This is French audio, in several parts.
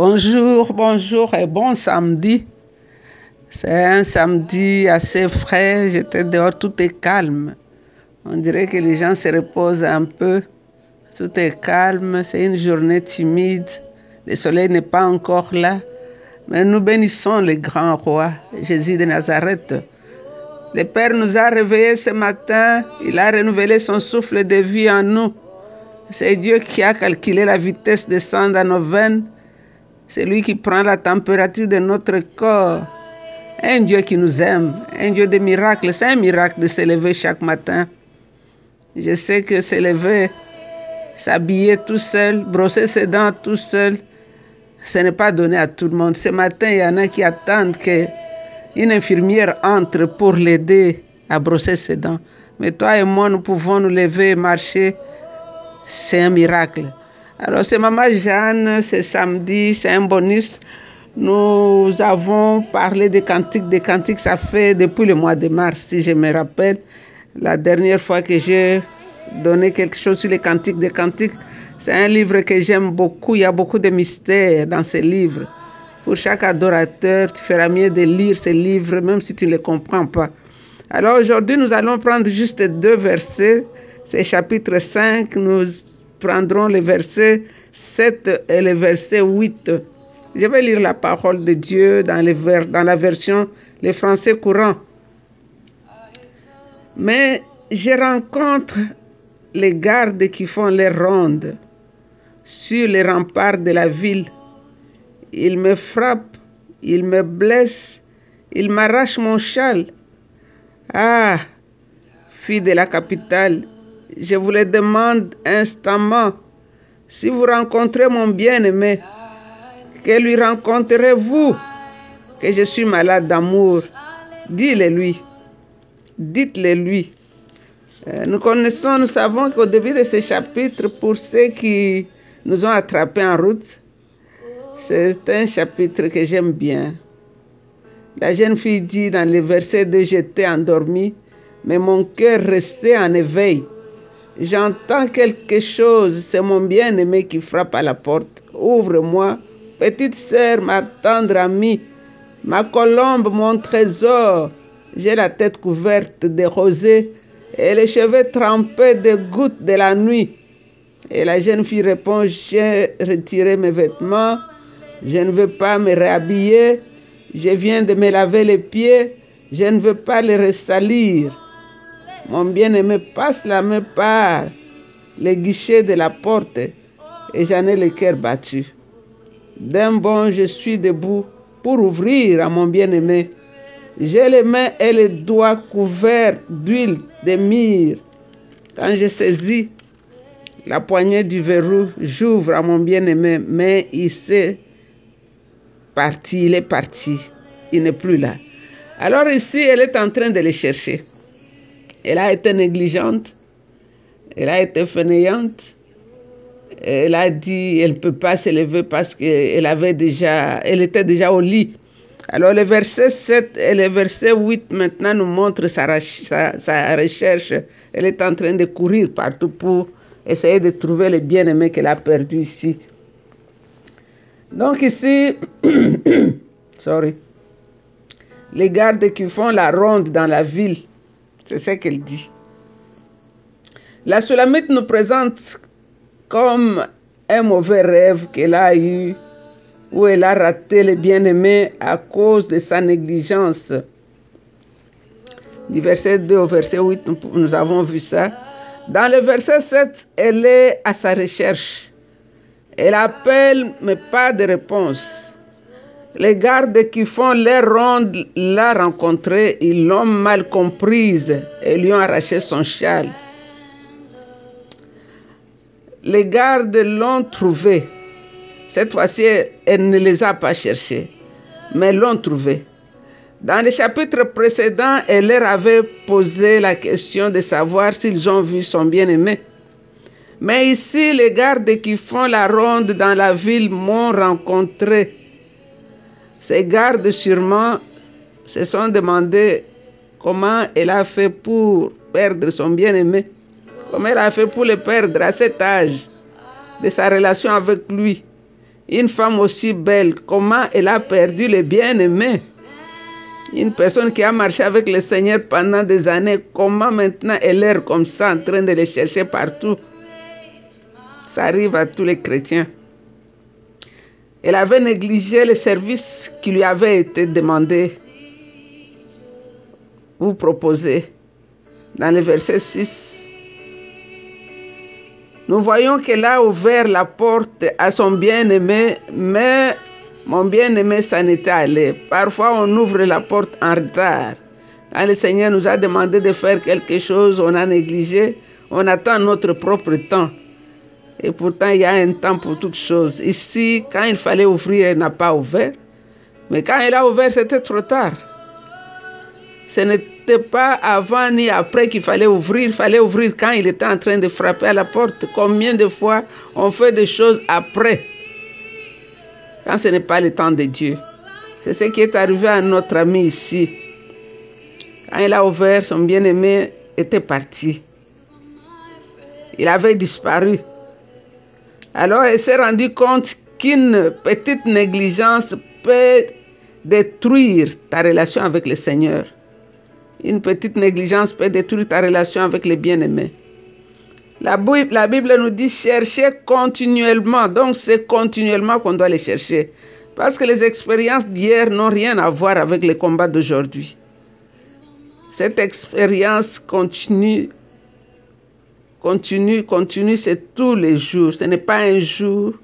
Bonjour, bonjour et bon samedi. C'est un samedi assez frais, j'étais dehors, tout est calme. On dirait que les gens se reposent un peu. Tout est calme, c'est une journée timide. Le soleil n'est pas encore là. Mais nous bénissons le grand roi, Jésus de Nazareth. Le Père nous a réveillés ce matin. Il a renouvelé son souffle de vie en nous. C'est Dieu qui a calculé la vitesse de sang dans nos veines c'est lui qui prend la température de notre corps. Un Dieu qui nous aime, un Dieu de miracles. C'est un miracle de se lever chaque matin. Je sais que se lever, s'habiller tout seul, brosser ses dents tout seul, ce n'est pas donné à tout le monde. Ce matin, il y en a qui attendent qu'une infirmière entre pour l'aider à brosser ses dents. Mais toi et moi, nous pouvons nous lever et marcher. C'est un miracle. Alors, c'est Maman Jeanne, c'est samedi, c'est un bonus. Nous avons parlé des cantiques. Des cantiques, ça fait depuis le mois de mars, si je me rappelle. La dernière fois que j'ai donné quelque chose sur les cantiques des cantiques, c'est un livre que j'aime beaucoup. Il y a beaucoup de mystères dans ce livre. Pour chaque adorateur, tu feras mieux de lire ce livre, même si tu ne les comprends pas. Alors aujourd'hui, nous allons prendre juste deux versets. C'est chapitre 5. Nous prendrons les versets 7 et le verset 8. Je vais lire la parole de Dieu dans, les dans la version les français courant. Mais je rencontre les gardes qui font les rondes sur les remparts de la ville. Ils me frappent, ils me blessent, ils m'arrachent mon châle. Ah, fille de la capitale, je vous le demande instamment, si vous rencontrez mon bien-aimé, que lui rencontrerez-vous que je suis malade d'amour Dis-le lui. Dites-le lui. Euh, nous connaissons, nous savons qu'au début de ce chapitre, pour ceux qui nous ont attrapés en route, c'est un chapitre que j'aime bien. La jeune fille dit dans le verset 2, j'étais endormie, mais mon cœur restait en éveil. J'entends quelque chose, c'est mon bien-aimé qui frappe à la porte. Ouvre-moi, petite sœur, ma tendre amie, ma colombe, mon trésor. J'ai la tête couverte de rosée et les cheveux trempés de gouttes de la nuit. Et la jeune fille répond, j'ai retiré mes vêtements, je ne veux pas me réhabiller, je viens de me laver les pieds, je ne veux pas les ressalir. Mon bien-aimé passe la main par les guichets de la porte et j'en ai le cœur battu. D'un bond, je suis debout pour ouvrir à mon bien-aimé. J'ai les mains et les doigts couverts d'huile de myrrhe. Quand je saisis la poignée du verrou, j'ouvre à mon bien-aimé, mais il s'est parti, il est parti, il n'est plus là. Alors ici, elle est en train de le chercher. Elle a été négligente, elle a été fainéante. Elle a dit elle ne peut pas se lever parce qu'elle avait déjà, elle était déjà au lit. Alors le verset 7 et le verset 8 maintenant nous montrent sa, sa, sa recherche. Elle est en train de courir partout pour essayer de trouver le bien-aimé qu'elle a perdu ici. Donc ici, sorry, les gardes qui font la ronde dans la ville, c'est ce qu'elle dit. La Sulamite nous présente comme un mauvais rêve qu'elle a eu, où elle a raté le bien-aimé à cause de sa négligence. Du verset 2 au verset 8, nous avons vu ça. Dans le verset 7, elle est à sa recherche. Elle appelle, mais pas de réponse. Les gardes qui font les rondes l'a rencontrée, ils l'ont mal comprise et lui ont arraché son châle. Les gardes l'ont trouvée. Cette fois-ci, elle ne les a pas cherchés, mais l'ont trouvée. Dans le chapitre précédent, elle leur avait posé la question de savoir s'ils ont vu son bien-aimé. Mais ici, les gardes qui font la ronde dans la ville m'ont rencontré. Ces gardes sûrement se sont demandé comment elle a fait pour perdre son bien-aimé, comment elle a fait pour le perdre à cet âge de sa relation avec lui. Une femme aussi belle, comment elle a perdu le bien-aimé? Une personne qui a marché avec le Seigneur pendant des années, comment maintenant elle est comme ça en train de le chercher partout? Ça arrive à tous les chrétiens. Elle avait négligé le service qui lui avait été demandé. Vous proposez dans le verset 6 nous voyons qu'elle a ouvert la porte à son bien-aimé, mais mon bien-aimé s'en était allé. Parfois, on ouvre la porte en retard. Quand le Seigneur nous a demandé de faire quelque chose, on a négligé, on attend notre propre temps. Et pourtant, il y a un temps pour toutes choses. Ici, quand il fallait ouvrir, elle n'a pas ouvert. Mais quand elle a ouvert, c'était trop tard. Ce n'était pas avant ni après qu'il fallait ouvrir. Il fallait ouvrir quand il était en train de frapper à la porte. Combien de fois on fait des choses après Quand ce n'est pas le temps de Dieu? C'est ce qui est arrivé à notre ami ici. Quand il a ouvert, son bien-aimé était parti. Il avait disparu. Alors il s'est rendu compte qu'une petite négligence peut détruire ta relation avec le Seigneur. Une petite négligence peut détruire ta relation avec les bien-aimés. La, la Bible nous dit chercher continuellement. Donc c'est continuellement qu'on doit les chercher. Parce que les expériences d'hier n'ont rien à voir avec les combats d'aujourd'hui. Cette expérience continue, continue, continue, c'est tous les jours. Ce n'est pas un jour.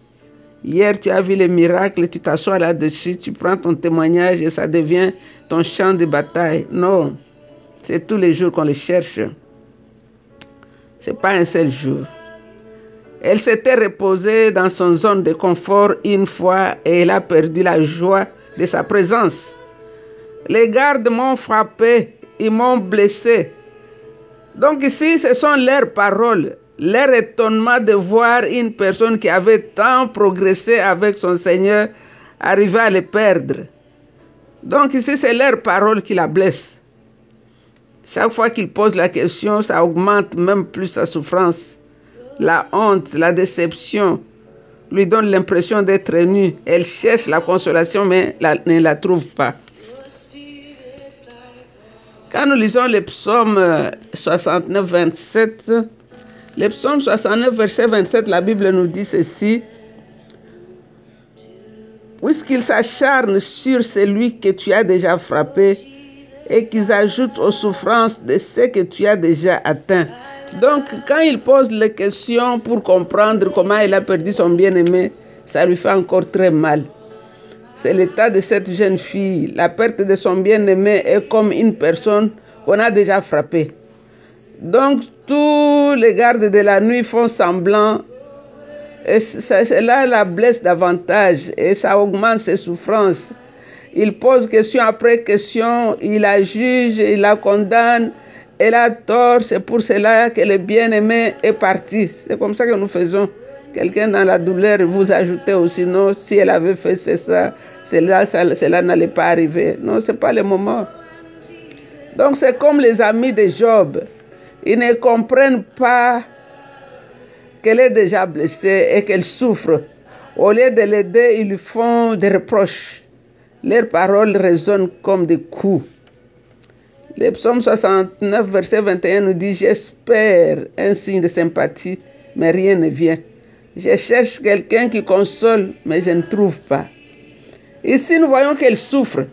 Hier, tu as vu les miracles, tu t'assois là-dessus, tu prends ton témoignage et ça devient ton champ de bataille. Non. C'est tous les jours qu'on les cherche. Ce n'est pas un seul jour. Elle s'était reposée dans son zone de confort une fois et elle a perdu la joie de sa présence. Les gardes m'ont frappé, ils m'ont blessé. Donc ici, ce sont leurs paroles, leur étonnement de voir une personne qui avait tant progressé avec son Seigneur arriver à le perdre. Donc ici, c'est leurs paroles qui la blessent. Chaque fois qu'il pose la question, ça augmente même plus sa souffrance. La honte, la déception lui donne l'impression d'être nue. Elle cherche la consolation, mais ne la trouve pas. Quand nous lisons le psaume 69, 27, le psaume 69, verset 27, la Bible nous dit ceci. Puisqu'il s'acharne sur celui que tu as déjà frappé, et qu'ils ajoutent aux souffrances de ce que tu as déjà atteint. Donc, quand il pose les questions pour comprendre comment il a perdu son bien-aimé, ça lui fait encore très mal. C'est l'état de cette jeune fille. La perte de son bien-aimé est comme une personne qu'on a déjà frappée. Donc, tous les gardes de la nuit font semblant. Et cela la blesse davantage et ça augmente ses souffrances. Il pose question après question, il la juge, il la condamne, elle a tort, c'est pour cela que le bien-aimé est parti. C'est comme ça que nous faisons. Quelqu'un dans la douleur, vous ajoutez aussi, non, si elle avait fait ça, cela, cela n'allait pas arriver. Non, ce n'est pas le moment. Donc c'est comme les amis de Job. Ils ne comprennent pas qu'elle est déjà blessée et qu'elle souffre. Au lieu de l'aider, ils lui font des reproches. Leurs paroles résonnent comme des coups. Le psaume 69, verset 21 nous dit, j'espère un signe de sympathie, mais rien ne vient. Je cherche quelqu'un qui console, mais je ne trouve pas. Ici, nous voyons qu'elle souffre.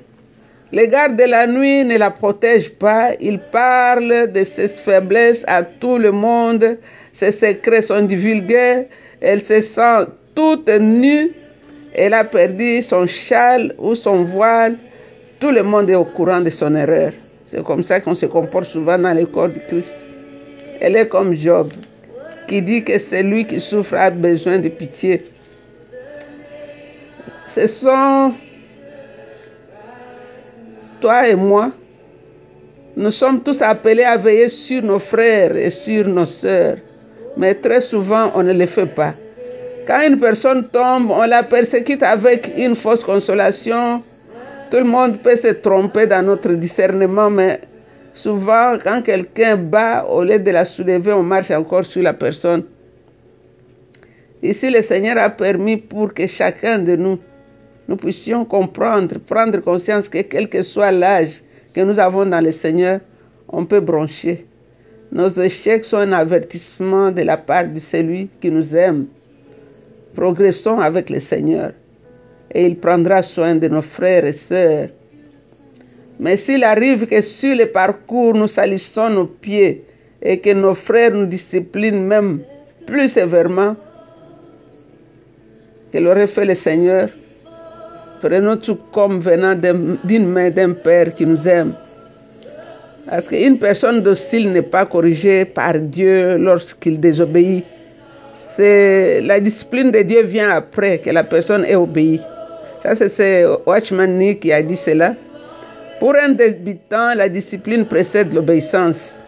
Les gardes de la nuit ne la protègent pas. Ils parlent de ses faiblesses à tout le monde. Ses secrets sont divulgués. Elle se sent toute nue elle a perdu son châle ou son voile. Tout le monde est au courant de son erreur. C'est comme ça qu'on se comporte souvent dans les corps de Christ. Elle est comme Job, qui dit que celui qui souffre a besoin de pitié. Ce sont toi et moi. Nous sommes tous appelés à veiller sur nos frères et sur nos sœurs. Mais très souvent, on ne le fait pas. Quand une personne tombe, on la persécute avec une fausse consolation. Tout le monde peut se tromper dans notre discernement, mais souvent, quand quelqu'un bat, au lieu de la soulever, on marche encore sur la personne. Ici, le Seigneur a permis pour que chacun de nous, nous puissions comprendre, prendre conscience que quel que soit l'âge que nous avons dans le Seigneur, on peut brancher. Nos échecs sont un avertissement de la part de celui qui nous aime. Progressons avec le Seigneur et il prendra soin de nos frères et sœurs. Mais s'il arrive que sur le parcours nous salissons nos pieds et que nos frères nous disciplinent même plus sévèrement que l'aurait fait le Seigneur, prenons tout comme venant d'une main d'un Père qui nous aime. Parce qu'une personne docile n'est pas corrigée par Dieu lorsqu'il désobéit. C'est la discipline de Dieu vient après que la personne ait obéi. Ça, c'est Watchman Nee qui a dit cela. Pour un débutant, la discipline précède l'obéissance.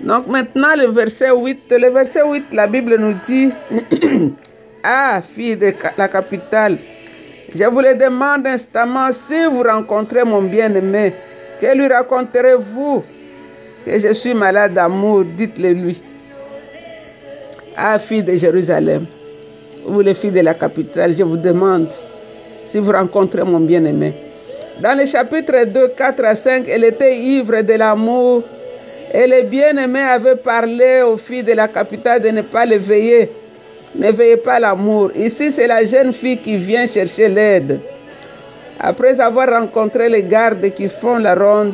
Donc maintenant, le verset 8, le verset 8, la Bible nous dit, Ah, fille de la capitale, je vous le demande instamment, si vous rencontrez mon bien-aimé, que lui raconterez-vous Que je suis malade d'amour, dites-le lui. Ah, fille de Jérusalem, vous les filles de la capitale, je vous demande si vous rencontrez mon bien-aimé. Dans le chapitre 2, 4 à 5, elle était ivre de l'amour et le bien-aimé avait parlé aux filles de la capitale de ne pas l'éveiller. N'éveillez pas l'amour. Ici, c'est la jeune fille qui vient chercher l'aide. Après avoir rencontré les gardes qui font la ronde,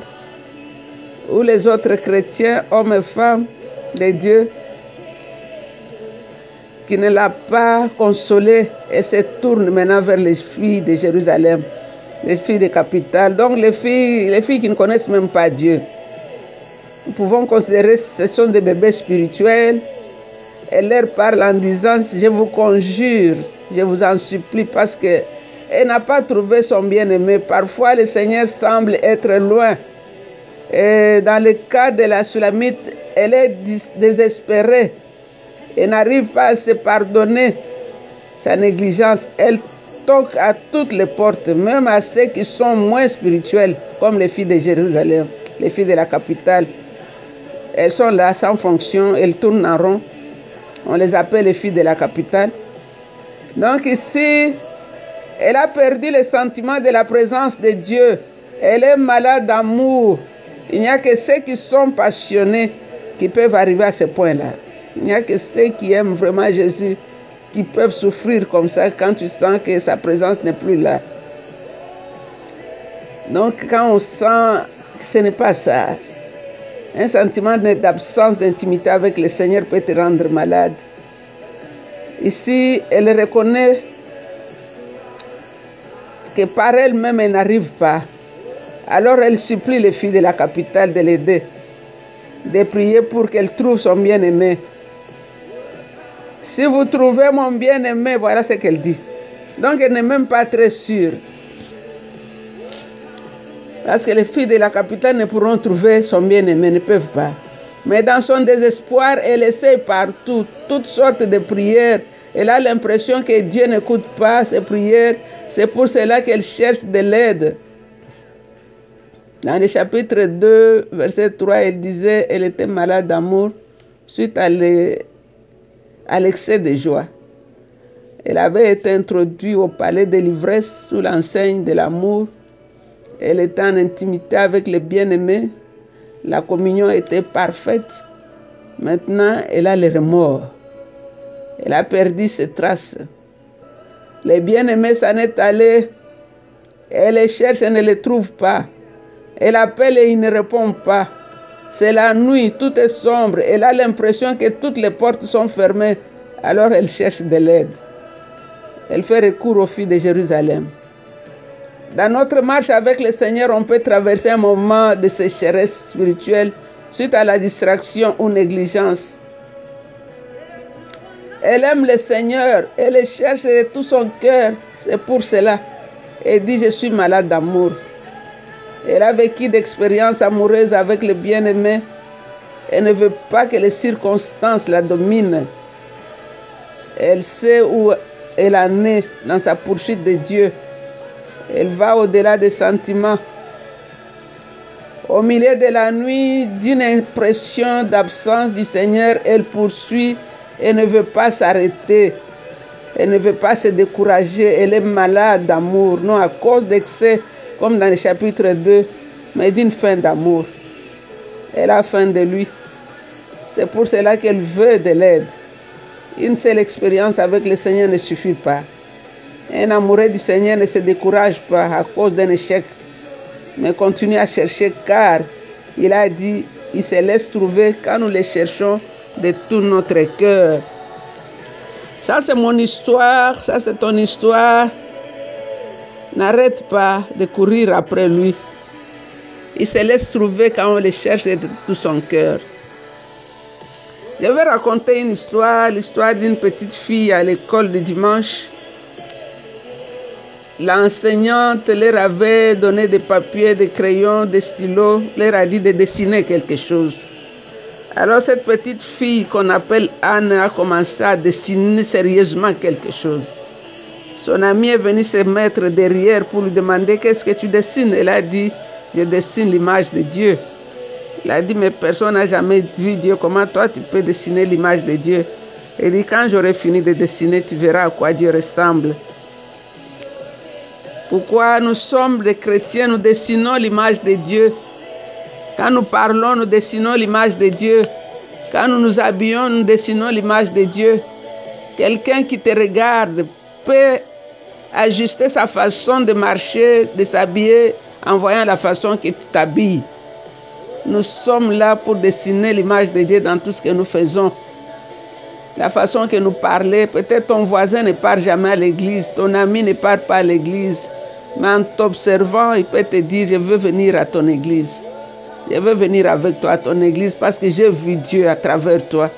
ou les autres chrétiens, hommes et femmes de Dieu, qui ne l'a pas consolée et se tourne maintenant vers les filles de Jérusalem, les filles des capitales, donc les filles, les filles qui ne connaissent même pas Dieu. Nous pouvons considérer ce sont des bébés spirituels. Elle leur parle en disant, je vous conjure, je vous en supplie, parce que elle n'a pas trouvé son bien-aimé. Parfois, le Seigneur semble être loin. Et dans le cas de la Sulamite, elle est désespérée et n'arrive pas à se pardonner sa négligence. Elle toque à toutes les portes, même à ceux qui sont moins spirituels, comme les filles de Jérusalem, les filles de la capitale. Elles sont là sans fonction, elles tournent en rond. On les appelle les filles de la capitale. Donc ici, elle a perdu le sentiment de la présence de Dieu. Elle est malade d'amour. Il n'y a que ceux qui sont passionnés qui peuvent arriver à ce point-là. Il n'y a que ceux qui aiment vraiment Jésus qui peuvent souffrir comme ça quand tu sens que sa présence n'est plus là. Donc quand on sent que ce n'est pas ça, un sentiment d'absence d'intimité avec le Seigneur peut te rendre malade. Ici, elle reconnaît que par elle-même, elle n'arrive pas. Alors elle supplie les filles de la capitale de l'aider, de prier pour qu'elle trouve son bien-aimé. Si vous trouvez mon bien-aimé, voilà ce qu'elle dit. Donc elle n'est même pas très sûre. Parce que les filles de la capitale ne pourront trouver son bien-aimé, ne peuvent pas. Mais dans son désespoir, elle essaie partout, toutes sortes de prières. Elle a l'impression que Dieu n'écoute pas ses prières. C'est pour cela qu'elle cherche de l'aide. Dans le chapitre 2, verset 3, elle disait elle était malade d'amour suite à l'excès de joie. Elle avait été introduite au palais de l'ivresse sous l'enseigne de l'amour. Elle était en intimité avec le bien-aimé. La communion était parfaite. Maintenant, elle a les remords. Elle a perdu ses traces. Le bien-aimé s'en est allé. Elle les cherche et ne les trouve pas. Elle appelle et il ne répond pas. C'est la nuit, tout est sombre. Elle a l'impression que toutes les portes sont fermées. Alors elle cherche de l'aide. Elle fait recours aux filles de Jérusalem. Dans notre marche avec le Seigneur, on peut traverser un moment de sécheresse spirituelle suite à la distraction ou négligence. Elle aime le Seigneur, elle le cherche de tout son cœur. C'est pour cela. Elle dit, je suis malade d'amour. Elle a vécu d'expériences amoureuses avec le bien-aimé. Elle ne veut pas que les circonstances la dominent. Elle sait où elle en est dans sa poursuite de Dieu. Elle va au-delà des sentiments. Au milieu de la nuit, d'une impression d'absence du Seigneur, elle poursuit et ne veut pas s'arrêter. Elle ne veut pas se décourager. Elle est malade d'amour. Non, à cause d'excès, comme dans le chapitre 2, mais d'une fin d'amour. Elle a faim de lui. C'est pour cela qu'elle veut de l'aide. Une seule expérience avec le Seigneur ne suffit pas. Un amoureux du Seigneur ne se décourage pas à cause d'un échec, mais continue à chercher car il a dit, il se laisse trouver quand nous les cherchons de tout notre cœur. Ça, c'est mon histoire, ça, c'est ton histoire. N'arrête pas de courir après lui. Il se laisse trouver quand on le cherche de tout son cœur. Je vais raconter une histoire, l'histoire d'une petite fille à l'école de dimanche. L'enseignante leur avait donné des papiers, des crayons, des stylos, leur a dit de dessiner quelque chose. Alors cette petite fille qu'on appelle Anne a commencé à dessiner sérieusement quelque chose. Son ami est venu se mettre derrière pour lui demander qu'est-ce que tu dessines. Elle a dit, je dessine l'image de Dieu. Il a dit, mais personne n'a jamais vu Dieu. Comment toi tu peux dessiner l'image de Dieu? Il dit, quand j'aurai fini de dessiner, tu verras à quoi Dieu ressemble. Pourquoi nous sommes des chrétiens, nous dessinons l'image de Dieu? Quand nous parlons, nous dessinons l'image de Dieu. Quand nous nous habillons, nous dessinons l'image de Dieu. Quelqu'un qui te regarde peut ajuster sa façon de marcher, de s'habiller, en voyant la façon que tu t'habilles. Nous sommes là pour dessiner l'image de Dieu dans tout ce que nous faisons. La façon que nous parlons, peut-être ton voisin ne part jamais à l'église, ton ami ne part pas à l'église, mais en t'observant, il peut te dire, je veux venir à ton église. Je veux venir avec toi à ton église parce que j'ai vu Dieu à travers toi.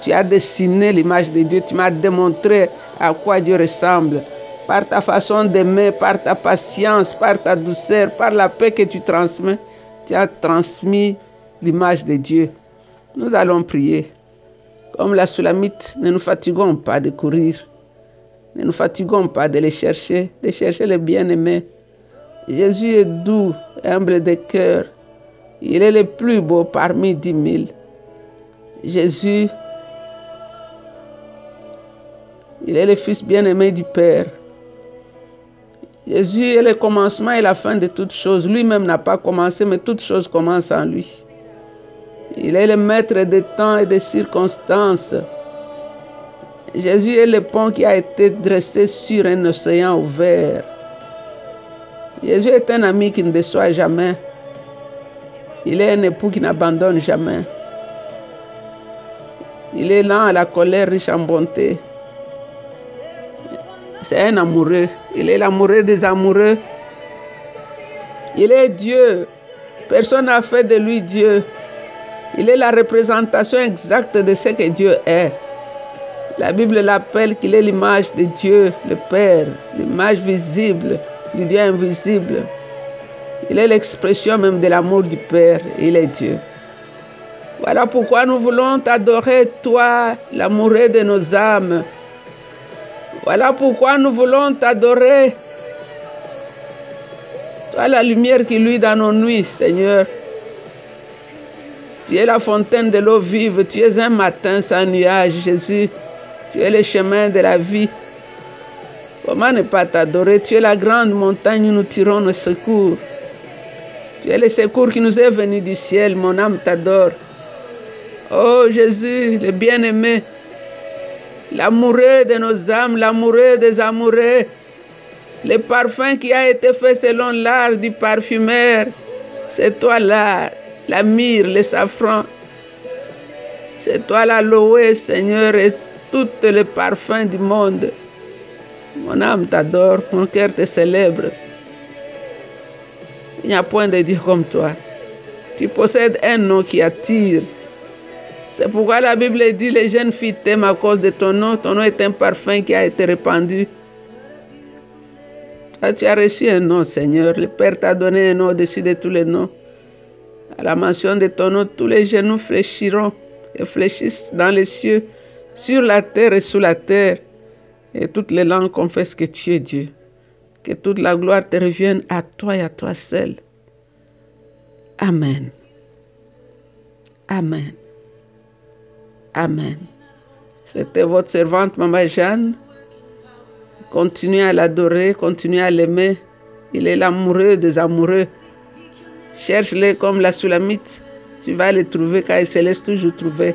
Tu as dessiné l'image de Dieu, tu m'as démontré à quoi Dieu ressemble. Par ta façon d'aimer, par ta patience, par ta douceur, par la paix que tu transmets, tu as transmis l'image de Dieu. Nous allons prier. Comme la Sulamite, ne nous fatiguons pas de courir. Ne nous fatiguons pas de les chercher, de chercher les bien-aimés. Jésus est doux, humble de cœur. Il est le plus beau parmi dix mille. Jésus, il est le Fils bien-aimé du Père. Jésus est le commencement et la fin de toutes choses. Lui-même n'a pas commencé, mais toutes choses commencent en lui. Il est le maître des temps et des circonstances. Jésus est le pont qui a été dressé sur un océan ouvert. Jésus est un ami qui ne déçoit jamais. Il est un époux qui n'abandonne jamais. Il est lent à la colère, riche en bonté. C'est un amoureux. Il est l'amoureux des amoureux. Il est Dieu. Personne n'a fait de lui Dieu. Il est la représentation exacte de ce que Dieu est. La Bible l'appelle qu'il est l'image de Dieu, le Père, l'image visible du Dieu invisible. Il est l'expression même de l'amour du Père. Il est Dieu. Voilà pourquoi nous voulons t'adorer, toi, l'amoureux de nos âmes. Voilà pourquoi nous voulons t'adorer. Toi, la lumière qui luit dans nos nuits, Seigneur. Tu es la fontaine de l'eau vive. Tu es un matin sans nuage, Jésus. Tu es le chemin de la vie. Comment ne pas t'adorer? Tu es la grande montagne où nous tirons nos secours. Tu es le secours qui nous est venu du ciel. Mon âme t'adore. Oh Jésus, le bien-aimé, l'amoureux de nos âmes, l'amoureux des amoureux, le parfum qui a été fait selon l'art du parfumeur. C'est toi là, la myrrhe, le safran. C'est toi l'aloe, Seigneur, et tout le parfum du monde. Mon âme t'adore, mon cœur te célèbre. Il n'y a point de Dieu comme toi. Tu possèdes un nom qui attire. C'est pourquoi la Bible dit les jeunes filles t'aiment à cause de ton nom. Ton nom est un parfum qui a été répandu. Toi, tu as reçu un nom, Seigneur. Le Père t'a donné un nom au-dessus de tous les noms. À la mention de ton nom, tous les genoux fléchiront et fléchissent dans les cieux, sur la terre et sous la terre. Et toutes les langues confessent que tu es Dieu. Que toute la gloire te revienne à toi et à toi seul. Amen. Amen. Amen. C'était votre servante, Maman Jeanne. Continuez à l'adorer, continuez à l'aimer. Il est l'amoureux des amoureux. Cherche-les comme la Sulamite. Tu vas les trouver car il se laisse toujours trouver.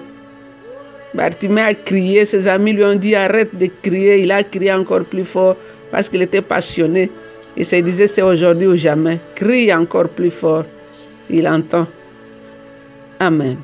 Bartimée a crié, ses amis lui ont dit arrête de crier. Il a crié encore plus fort parce qu'il était passionné. Il se disait c'est aujourd'hui ou jamais. Crie encore plus fort. Il entend. Amen.